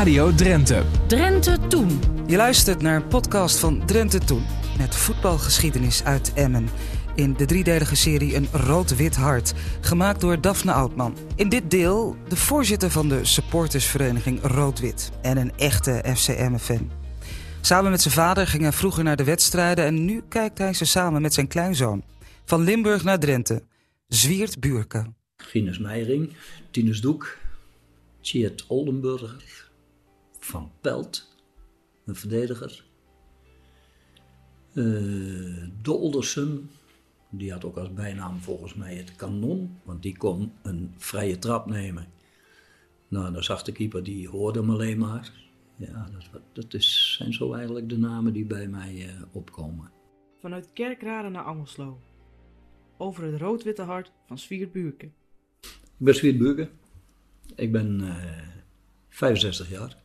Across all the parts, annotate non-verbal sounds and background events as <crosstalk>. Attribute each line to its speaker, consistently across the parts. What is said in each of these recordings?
Speaker 1: Radio Drenthe.
Speaker 2: Drenthe Toen.
Speaker 3: Je luistert naar een podcast van Drenthe Toen. Met voetbalgeschiedenis uit Emmen. In de driedelige serie Een Rood-Wit Hart. Gemaakt door Daphne Oudman. In dit deel de voorzitter van de supportersvereniging Rood-Wit. En een echte FCM-fan. Samen met zijn vader ging hij vroeger naar de wedstrijden. En nu kijkt hij ze samen met zijn kleinzoon. Van Limburg naar Drenthe. Zwiert Buurke.
Speaker 4: Ginus Meijering, Tinus Doek, Tjeerd Oldenburger, Van Pelt, een verdediger. Uh, Doldersen, die had ook als bijnaam volgens mij het kanon, want die kon een vrije trap nemen. Nou, dan zag de keeper, die hoorde hem alleen maar. Ja, dat, dat is, zijn zo eigenlijk de namen die bij mij uh, opkomen.
Speaker 5: Vanuit Kerkrade naar Angelslo. Over het rood-witte hart van Sviert Buurke.
Speaker 4: Ik ben Sviert Buurke. Ik ben uh, 65 jaar.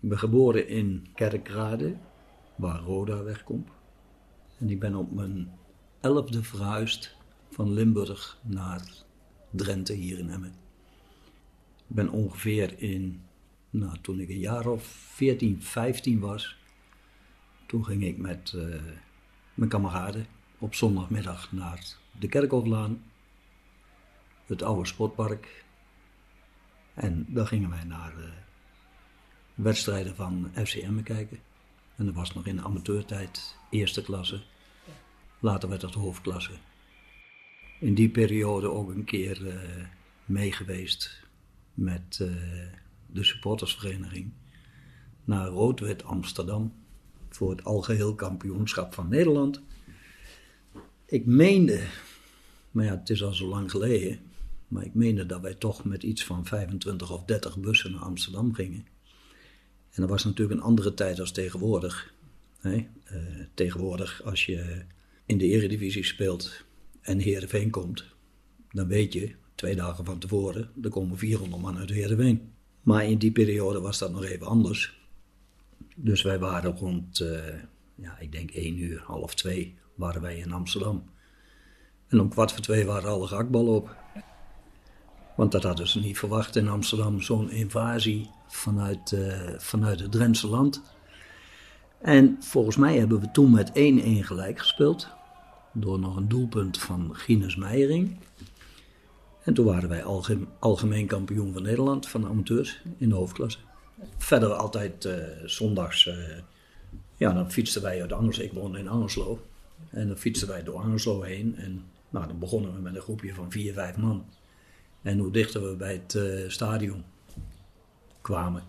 Speaker 4: Ik ben geboren in Kerkrade, waar Roda wegkomt. En ik ben op mijn elfde verhuisd van Limburg naar Drenthe, hier in Emmen. Ik ben ongeveer in, nou, toen ik een jaar of 14, 15 was, toen ging ik met uh, mijn kameraden op zondagmiddag naar de Kerkhoflaan, het oude sportpark. En daar gingen wij naar uh, wedstrijden van FCM kijken. En dat was nog in de amateurtijd, eerste klasse. Later werd dat hoofdklasse. In die periode ook een keer uh, meegeweest met uh, de supportersvereniging naar Rood-Wit Amsterdam voor het algeheel kampioenschap van Nederland. Ik meende, maar ja, het is al zo lang geleden, maar ik meende dat wij toch met iets van 25 of 30 bussen naar Amsterdam gingen. En dat was natuurlijk een andere tijd als tegenwoordig. Nee? Uh, tegenwoordig, als je in de eredivisie speelt en Heerenveen komt, dan weet je, twee dagen van tevoren, er komen 400 man uit Heerenveen. Maar in die periode was dat nog even anders. Dus wij waren rond, uh, ja, ik denk één uur, half twee, waren wij in Amsterdam. En om kwart voor twee waren alle gehaktballen op. Want dat hadden ze niet verwacht in Amsterdam, zo'n invasie vanuit, uh, vanuit het Drentse land. En volgens mij hebben we toen met 1-1 gelijk gespeeld. Door nog een doelpunt van Gines Meijering. En toen waren wij algemeen, kampioen van Nederland, van amateurs, in de hoofdklasse. Verder altijd uh, zondags, uh, ja, dan fietsten wij uit Angelslo. Ik woonde in Angelslo. En dan fietsten wij door Angelslo heen. En nou, dan begonnen we met een groepje van vier, vijf man. En hoe dichter we bij het uh, stadion kwamen,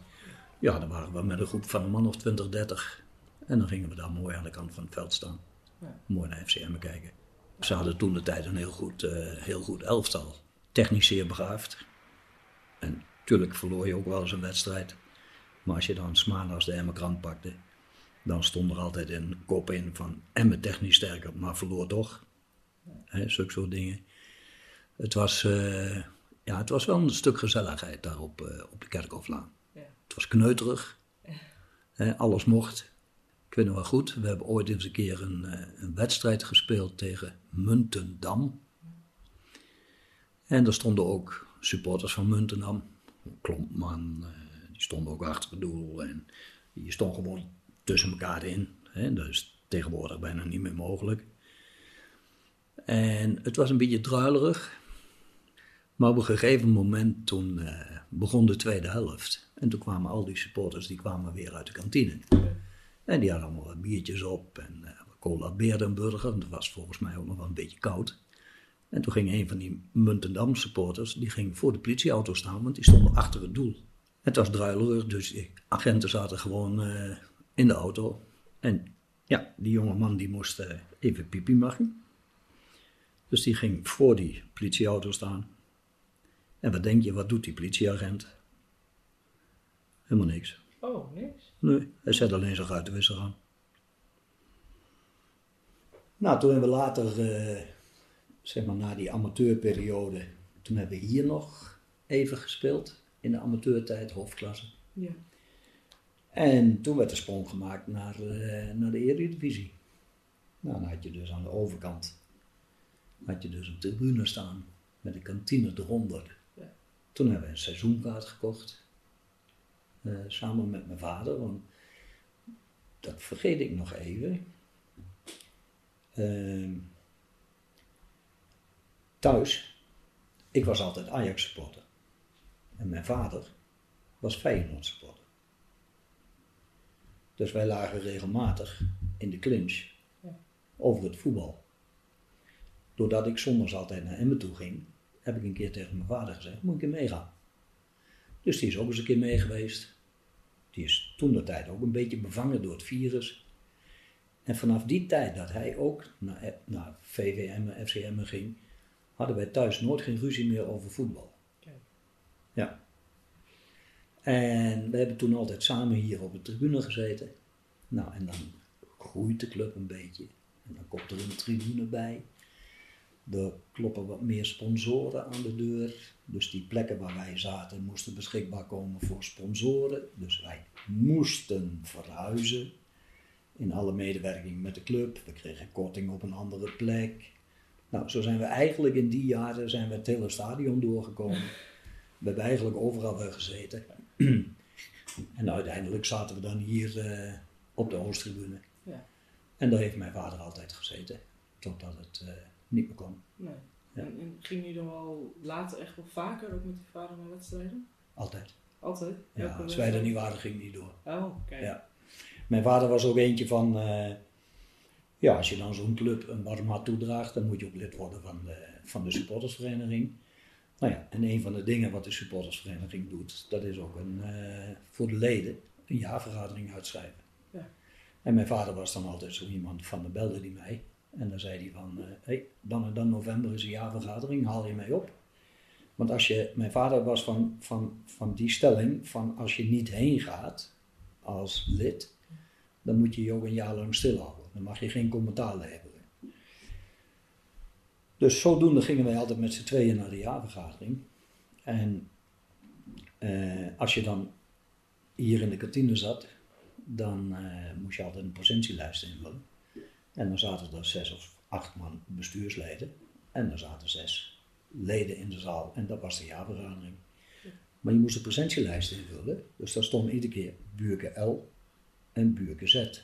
Speaker 4: ja, dan waren we met een groep van een man of 20, 30. En dan gingen we daar mooi aan de kant van het veld staan. Ja. Mooi naar FCM kijken. Ze hadden toen de tijd een heel goed, uh, heel goed elftal. Technisch zeer begaafd. En natuurlijk verloor je ook wel eens een wedstrijd. Maar als je dan maandags de Emmerkrant pakte, dan stond er altijd een kop in van Emmen technisch sterker, maar verloor toch. Hè, zulke soort dingen. Het was, uh, ja, het was wel een stuk gezelligheid daar op, uh, op de Kerkhoflaan. Ja. Het was kneuterig. Ja. Hè, alles mocht. Ik weet nog wel goed, we hebben ooit eens een keer een, uh, een wedstrijd gespeeld tegen Muntendam. En er stonden ook supporters van Muntendam. Klompman, die stonden ook achter het doel. En je stond gewoon tussen elkaar in. Hè, dat is tegenwoordig bijna niet meer mogelijk. En het was een beetje druilerig. Maar op een gegeven moment toen uh, begon de tweede helft. En toen kwamen al die supporters die kwamen weer uit de kantine. En die hadden allemaal wat biertjes op en uh, cola Beerdenburger. Dat was volgens mij ook nog wel een beetje koud. En toen ging een van die Muntendam supporters, die ging voor de politieauto staan, want die stonden achter het doel. Het was druilerig, dus die agenten zaten gewoon uh, in de auto. En ja, die jonge man die moest even pipi maken. Dus die ging voor die politieauto staan. En wat denk je, wat doet die politieagent? Helemaal niks.
Speaker 5: Oh, niks?
Speaker 4: Nee, hij zet alleen zijn ruitenwisser aan. Nou, toen hebben we later, uh, zeg maar na die amateurperiode, toen hebben we hier nog even gespeeld. In de amateurtijd, hoofdklasse.
Speaker 5: Ja.
Speaker 4: En toen werd de sprong gemaakt naar, uh, naar de Eredivisie. Nou, dan had je dus aan de overkant had je dus een tribune staan met een kantine eronder. Toen hebben we een seizoenkaart gekocht. eh, samen met mijn vader, want dat vergeet ik nog even. Ehm, thuis, ik was altijd Ajax supporter. En mijn vader was Feyenoord supporter. Dus wij lagen regelmatig in de clinch over het voetbal. Doordat ik zondags altijd naar Emmen toe ging, heb ik een keer tegen mijn vader gezegd, moet ik er meegaan? Dus die is ook eens een keer mee geweest. Die is toen de tijd ook een beetje bevangen door het virus. En vanaf die tijd dat hij ook naar, naar VVM en FCM ging, hadden wij thuis nooit geen ruzie meer over voetbal. Ja. En we hebben toen altijd samen hier op de tribune gezeten. Nou, en dan groeit de club een beetje. En dan komt er een tribune bij. Er kloppen wat meer sponsoren aan de deur. Dus die plekken waar wij zaten moesten beschikbaar komen voor sponsoren. Dus wij moesten verhuizen. In alle medewerking met de club. We kregen korting op een andere plek. Nou, zo zijn we eigenlijk in die jaren zijn we het hele stadion doorgekomen. We hebben eigenlijk overal wel gezeten. <clears throat> en uiteindelijk zaten we dan hier uh, op de Oosttribune. Ja. En daar heeft mijn vader altijd gezeten. Totdat het... Uh, niet meer kwam.
Speaker 5: Nee. En, en, ging je dan wel later echt wel vaker ook met je vader naar wedstrijden?
Speaker 4: Altijd.
Speaker 5: Altijd?
Speaker 4: Ja, als wij er niet waren, ging niet door.
Speaker 5: Oh, oké.
Speaker 4: Ja. Mijn vader was ook eentje van, uh, ja, als je dan zo'n club een warm hart toedraagt, dan moet je ook lid worden van de, van de supportersvereniging. Nou ja, en een van de dingen wat de supportersvereniging doet, dat is ook een, uh, voor de leden een jaarvergadering uitschrijven. Ja. En mijn vader was dan altijd zo iemand van, de belde die mij. En dan zei hij van, eh, hey, dan en dan november is een jaarvergadering, haal je mij op? Want als je, mijn vader was van, van, van die stelling, van als je niet heen gaat als lid, dan moet je je ook een jaar lang stilhouden. Dan mag je geen commentaar leveren. Dus zodoende gingen wij altijd met z'n tweeën naar de jaarvergadering. En eh, als je dan hier in de kantine zat, dan eh, moest je altijd een presentielijst invullen. En dan zaten er zes of acht man bestuursleden. En er zaten zes leden in de zaal. En dat was de jaarvergadering. Maar je moest de presentielijst invullen. Dus daar stond iedere keer buurke L en buurke Z.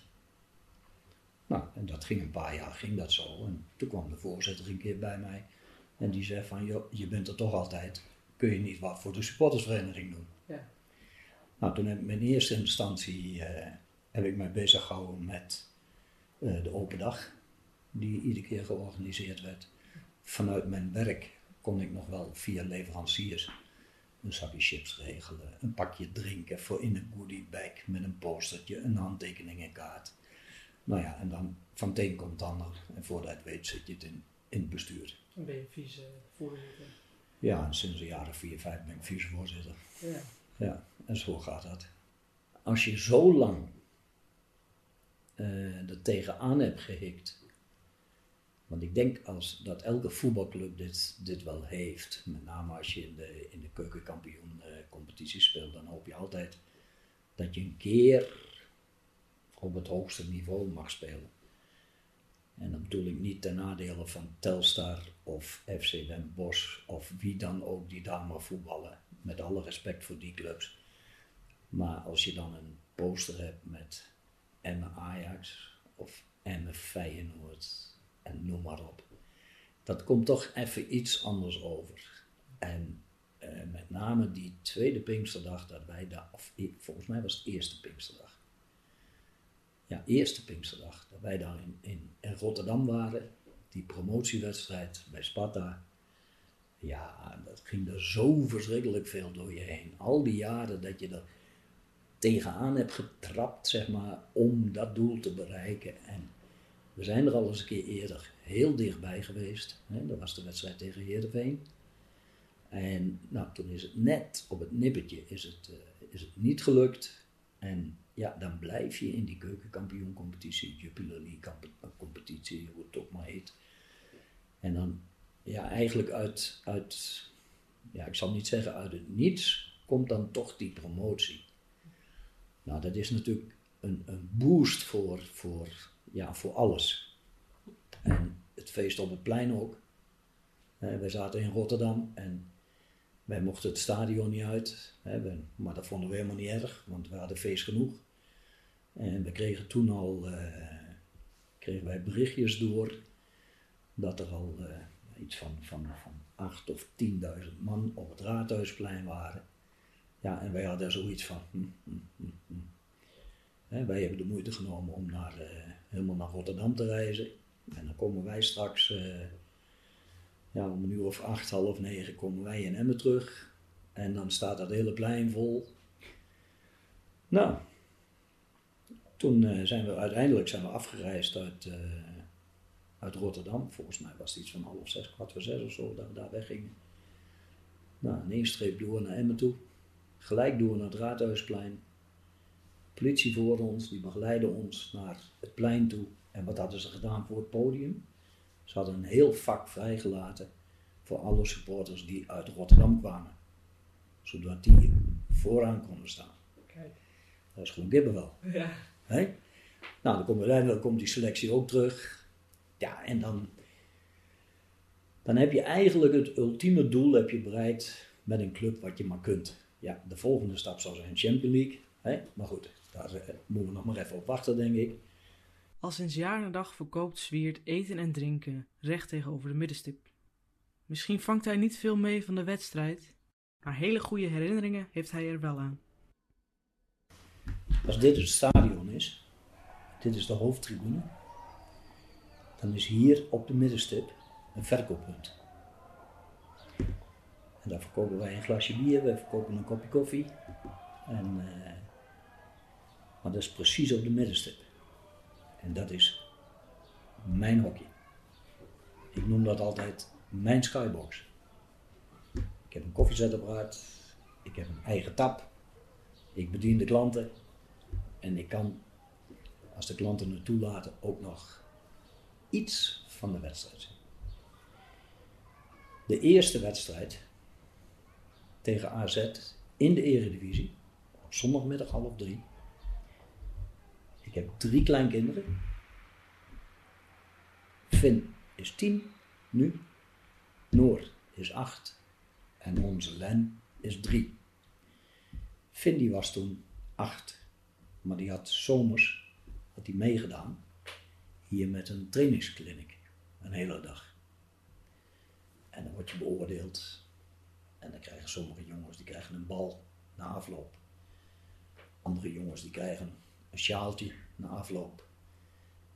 Speaker 4: Nou, en dat ging een paar jaar, ging dat zo. En toen kwam de voorzitter een keer bij mij. En die zei van, joh, je bent er toch altijd. Kun je niet wat voor de supportersvereniging doen? Ja. Nou, toen heb ik in eerste instantie uh, heb ik mij bezig gehouden met uh, de open dag, die iedere keer georganiseerd werd. Vanuit mijn werk kon ik nog wel via leveranciers een zakje chips regelen, een pakje drinken voor in een goodiebag met een postertje, een handtekeningenkaart. Nou ja, en dan van het een komt het ander en voordat je het weet zit je het in, in het bestuur.
Speaker 5: Dan ben je vicevoorzitter.
Speaker 4: Ja, en sinds jaar of vier, vijf ben ik vicevoorzitter. Ja. Ja, en zo gaat dat. Als je zo lang uh, er tegenaan heb gehikt. Want ik denk als, dat elke voetbalclub dit, dit wel heeft. Met name als je in de, in de keukenkampioen uh, competitie speelt, dan hoop je altijd dat je een keer op het hoogste niveau mag spelen. En dan bedoel ik niet ten nadele van Telstar of FC Den Bosch of wie dan ook die daar maar voetballen. Met alle respect voor die clubs. Maar als je dan een poster hebt met Emmen Ajax of Emmen Feyenoord en noem maar op. Dat komt toch even iets anders over. En eh, met name die tweede Pinksterdag dat wij daar, of volgens mij was het eerste Pinksterdag. Ja, eerste Pinksterdag, dat wij daar in, in, in Rotterdam waren, die promotiewedstrijd bij Sparta. Ja, dat ging er zo verschrikkelijk veel door je heen. Al die jaren dat je er tegenaan heb getrapt, zeg maar, om dat doel te bereiken. En we zijn er al eens een keer eerder heel dichtbij geweest. Hè? Dat was de wedstrijd tegen Heerenveen. En nou, toen is het net op het nippertje is het, uh, is het niet gelukt. En ja, dan blijf je in die keukenkampioencompetitie, Jupiler League competitie, hoe het ook maar heet. En dan, ja, eigenlijk uit, uit, ja, ik zal niet zeggen uit het niets, komt dan toch die promotie. Nou, dat is natuurlijk een, een boost voor, voor, ja, voor alles. En het feest op het plein ook. Uh, wij zaten in Rotterdam en Wij mochten het stadion niet uit, we- maar dat vonden we helemaal niet erg, want we hadden feest genoeg. En we kregen toen al eh, kregen wij berichtjes door dat er al eh, iets van, van, van 8 of 10.000 man op het Raadhuisplein waren. Ja, en wij hadden zoiets van. hm, hm, hm, wij hebben de moeite genomen om naar, eh, helemaal naar Rotterdam te reizen. En dan komen wij straks, eh, ja, om een uur of acht, half negen, komen wij in Emmen terug. En dan staat dat hele plein vol. Nou, toen eh, zijn we uiteindelijk zijn we afgereisd uit, uit Rotterdam. Volgens mij was het iets van half zes, kwart voor zes of zo, dat we daar weggingen. Nou, in één streep door naar Emmen toe. Gelijk door naar het Raadhuisplein. Politie voor ons, die begeleidde ons naar het plein toe. En wat hadden ze gedaan voor het podium? Ze hadden een heel vak vrijgelaten voor alle supporters die uit Rotterdam kwamen. Zodat die vooraan konden staan.
Speaker 5: Kijk.
Speaker 4: Dat is gewoon kippenvel.
Speaker 5: Ja.
Speaker 4: Nou, dan komt uiteindelijk komt die selectie ook terug. Ja, en dan, dan heb je eigenlijk het ultieme doel heb je bereikt met een club wat je maar kunt. Ja, de volgende stap zal zijn Champions League. Hè? Maar goed, daar eh, moeten we nog maar even op wachten, denk ik.
Speaker 5: Al sinds jaar en dag verkoopt Zwiert eten en drinken recht tegenover de middenstip. Misschien vangt hij niet veel mee van de wedstrijd, maar hele goede herinneringen heeft hij er wel aan.
Speaker 4: Als dit het stadion is, dit is de hoofdtribune, dan is hier op de middenstip een verkooppunt. Daar verkopen wij een glasje bier, wij verkopen een kopje koffie. En, eh, maar dat is precies op de middenstip. En dat is mijn hokje. Ik noem dat altijd mijn skybox. Ik heb een koffiezetapparaat, ik heb een eigen tap, ik bedien de klanten. En ik kan, als de klanten het toelaten, ook nog iets van de wedstrijd zien. De eerste wedstrijd tegen AZ in de Eredivisie, op zondagmiddag half drie. Ik heb drie kleinkinderen. Finn is tien nu, Noor is acht en onze Len is drie. Finn die was toen acht. Maar die had zomers had die meegedaan hier met een trainingskliniek. Een hele dag. En dan word je beoordeeld. En dan krijgen sommige jongens die krijgen een bal na afloop. Andere jongens die krijgen een sjaaltje na afloop.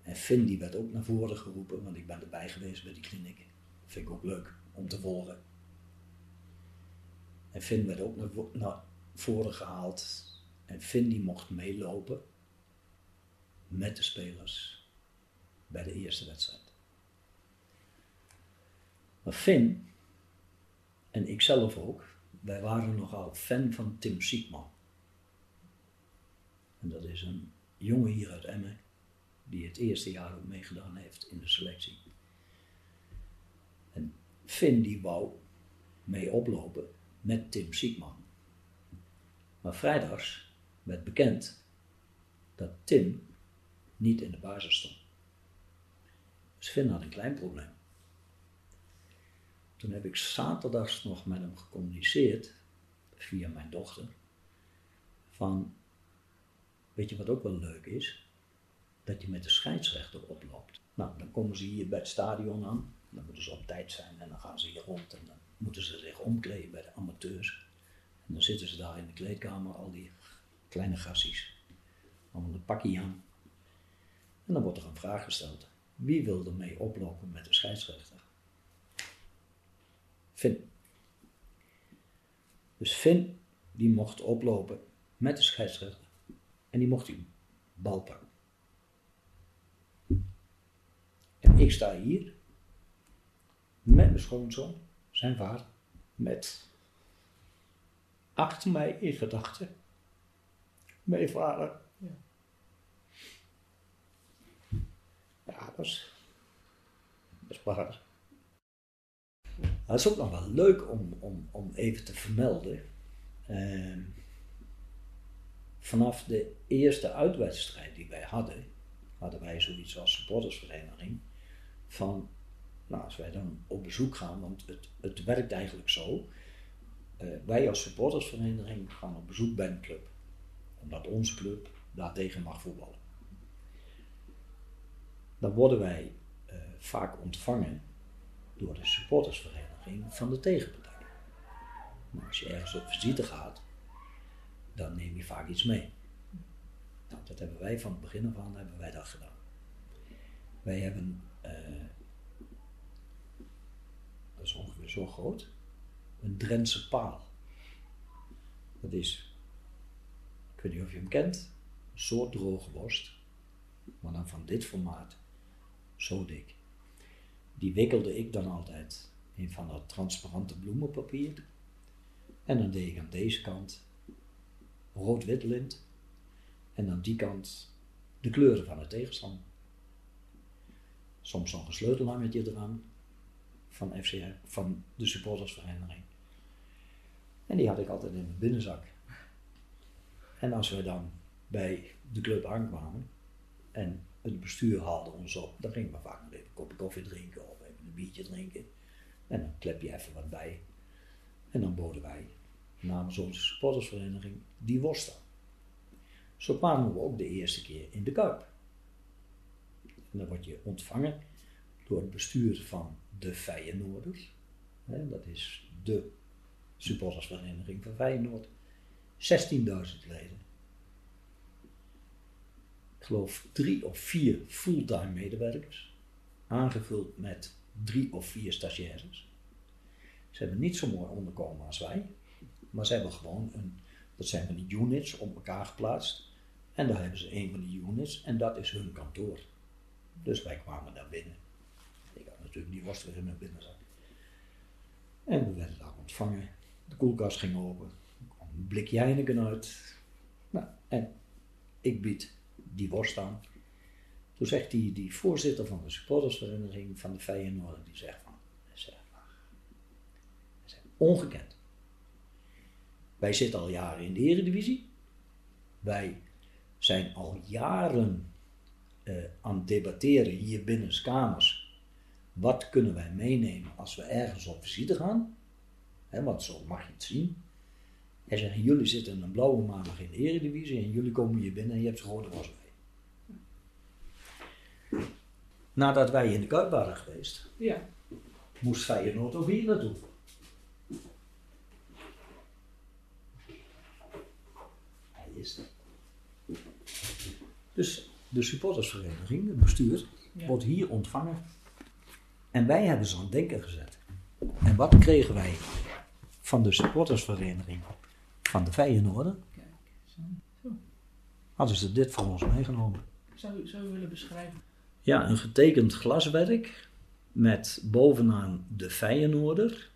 Speaker 4: En Finn die werd ook naar voren geroepen, want ik ben erbij geweest bij die kliniek. Vind ik ook leuk om te volgen. En Finn werd ook naar, naar voren gehaald. En Finn die mocht meelopen met de spelers bij de eerste wedstrijd. Maar Finn, en ik zelf ook, wij waren nogal fan van Tim Siekman. En dat is een jongen hier uit Emmen, die het eerste jaar ook meegedaan heeft in de selectie. En Finn die wou mee oplopen met Tim Siekman. Maar vrijdags werd bekend dat Tim niet in de basis stond. Dus Finn had een klein probleem. Toen heb ik zaterdags nog met hem gecommuniceerd, via mijn dochter, van, weet je wat ook wel leuk is? Dat je met de scheidsrechter oploopt. Nou, dan komen ze hier bij het stadion aan, dan moeten ze op tijd zijn en dan gaan ze hier rond en dan moeten ze zich omkleden bij de amateurs. En dan zitten ze daar in de kleedkamer, al die kleine gassies, allemaal een pakje aan. En dan wordt er een vraag gesteld. Wie wil er mee oplopen met de scheidsrechter? Finn. Dus Finn, die mocht oplopen met de scheidsrechter. En die mocht die bal pakken. En ik sta hier met mijn schoonzoon, zijn vader, met achter mij in gedachten mijn vader. Ja, dat is, dat is prachtig. Het is ook nog wel leuk om, om, om even te vermelden. Ehm, vanaf de eerste uitwedstrijd die wij hadden, hadden wij zoiets als supportersvereniging. Van, nou, als wij dan op bezoek gaan, want het, het werkt eigenlijk zo. eh, wij als supportersvereniging gaan op bezoek bij een club. Omdat onze club daartegen mag voetballen. Dan worden wij eh, vaak ontvangen door de supportersvereniging van de tegenpartij. Als je ergens op visite gaat, dan neem je vaak iets mee. Nou, dat hebben wij van het begin af aan hebben wij dat gedaan. Wij hebben, eh, dat is ongeveer zo groot, een Drentse paal. Dat is, ik weet niet of je hem kent, een soort droge worst, maar dan van dit formaat, zo dik. Die wikkelde ik dan altijd in van dat transparante bloemenpapier. En dan deed ik aan deze kant rood-wit lint. En aan die kant de kleuren van de tegenstander. Soms nog een eraan van, FCR, van de supportersvereniging. En die had ik altijd in mijn binnenzak. En als we dan bij de club aankwamen en het bestuur haalde ons op, dan gingen we vaak nog even een kopje koffie drinken of even een biertje drinken. Klep je even wat bij. En dan boden wij namens onze supportersvereniging die worst aan. Zo kwamen we ook de eerste keer in de Kuip. En dan word je ontvangen door het bestuur van de Feyenoorders. Dat is de supportersvereniging van Feyenoord. 16.000 leden. Ik geloof drie of vier fulltime medewerkers. Aangevuld met drie of vier stagiaires. Ze hebben niet zo mooi onderkomen als wij. Maar ze hebben gewoon een, dat zijn van units op elkaar geplaatst. En daar hebben ze een van die units en dat is hun kantoor. Dus wij kwamen daar binnen. Ik had natuurlijk die worst weer in mijn binnenzak. En we werden daar ontvangen. De koelkast ging open. Er kwam een blikje Heineken uit. Nou, en ik bied die worst aan. Toen zegt die, die voorzitter van de supportersvereniging van de Feyenoord, die zegt, ongekend. Wij zitten al jaren in de Eredivisie. Wij zijn al jaren uh, aan het debatteren hier binnen kamers. Wat kunnen wij meenemen als we ergens op visite gaan? He, want zo mag je het zien. Hij zegt, jullie zitten een blauwe maandag in de Eredivisie en jullie komen hier binnen en je hebt rode was mee. Nadat wij in de Kuip waren geweest,
Speaker 5: Ja.
Speaker 4: moest Feyenoord ook hier naartoe. Hij is. Dus de supportersvereniging, het bestuur,
Speaker 5: Ja.
Speaker 4: wordt hier ontvangen. En wij hebben ze aan het denken gezet. En wat kregen wij van de supportersvereniging van de Feyenoorder?
Speaker 5: Kijk, zo.
Speaker 4: Hadden ze dit voor ons meegenomen.
Speaker 5: Zou, zou u willen beschrijven?
Speaker 4: Ja, een getekend glaswerk met bovenaan de Feyenoorder.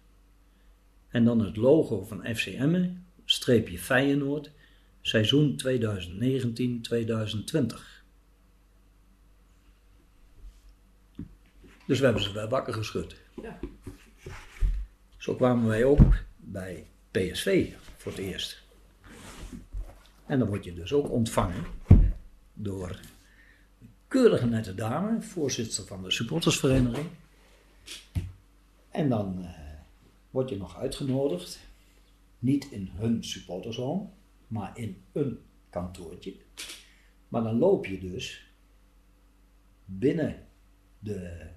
Speaker 4: En dan het logo van FCM, streepje Feyenoord, seizoen 2019-2020. Dus we hebben ze bij wakker geschud.
Speaker 5: Ja.
Speaker 4: Zo kwamen wij ook bij PSV voor het eerst. En dan word je dus ook ontvangen door een keurige nette dame, voorzitter van de supportersvereniging. En dan eh, word je nog uitgenodigd, niet in hun supportershome, maar in een kantoortje. Maar dan loop je dus binnen de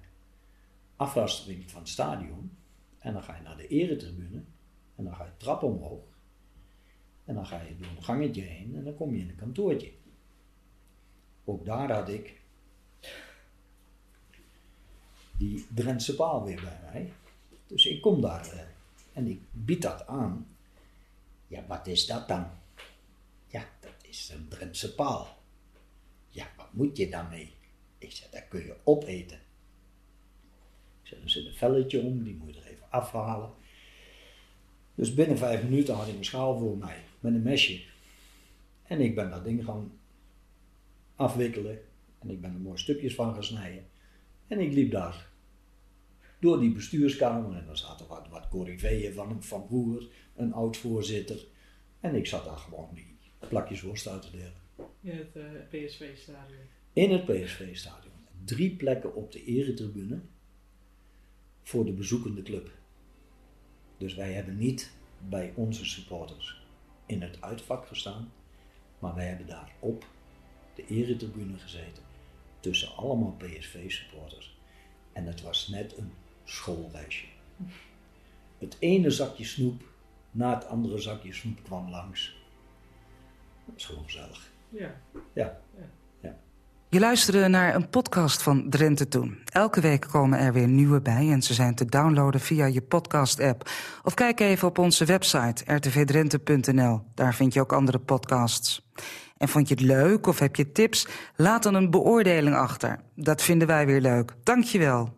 Speaker 4: afrastering van het stadion en dan ga je naar de eretribune en dan ga je trap omhoog en dan ga je door een gangetje heen en dan kom je in een kantoortje. Ook daar had ik die Drentse paal weer bij mij. Dus ik kom daar eh, en ik bied dat aan. Ja, wat is dat dan? Is een Drentse paal. Ja, wat moet je daarmee? Ik zeg, dat kun je opeten. Ik zeg, er zit een velletje om, die moet je er even afhalen. Dus binnen vijf minuten had ik een schaal voor mij met een mesje. En ik ben dat ding gaan afwikkelen. En ik ben er mooi stukjes van gaan snijden. En ik liep daar door die bestuurskamer. En daar zaten wat, wat van, van vroeger, een oud voorzitter. En ik zat daar gewoon die plakjes worst uit te delen.
Speaker 5: In het eh, PSV-stadion.
Speaker 4: In het PSV-stadion. Drie plekken op de eretribune voor de bezoekende club. Dus wij hebben niet bij onze supporters in het uitvak gestaan, maar wij hebben daar op de eretribune gezeten tussen allemaal PSV-supporters. En het was net een schoolreisje. <laughs> Het ene zakje snoep na het andere zakje snoep kwam langs. Dat was gewoon gezellig.
Speaker 5: Ja.
Speaker 4: Ja.
Speaker 3: Je luisterde naar een podcast van Drenthe Toen. Elke week komen er weer nieuwe bij en ze zijn te downloaden via je podcast-app. Of kijk even op onze website rtvdrenthe.nl. Daar vind je ook andere podcasts. En vond je het leuk of heb je tips? Laat dan een beoordeling achter. Dat vinden wij weer leuk. Dankjewel.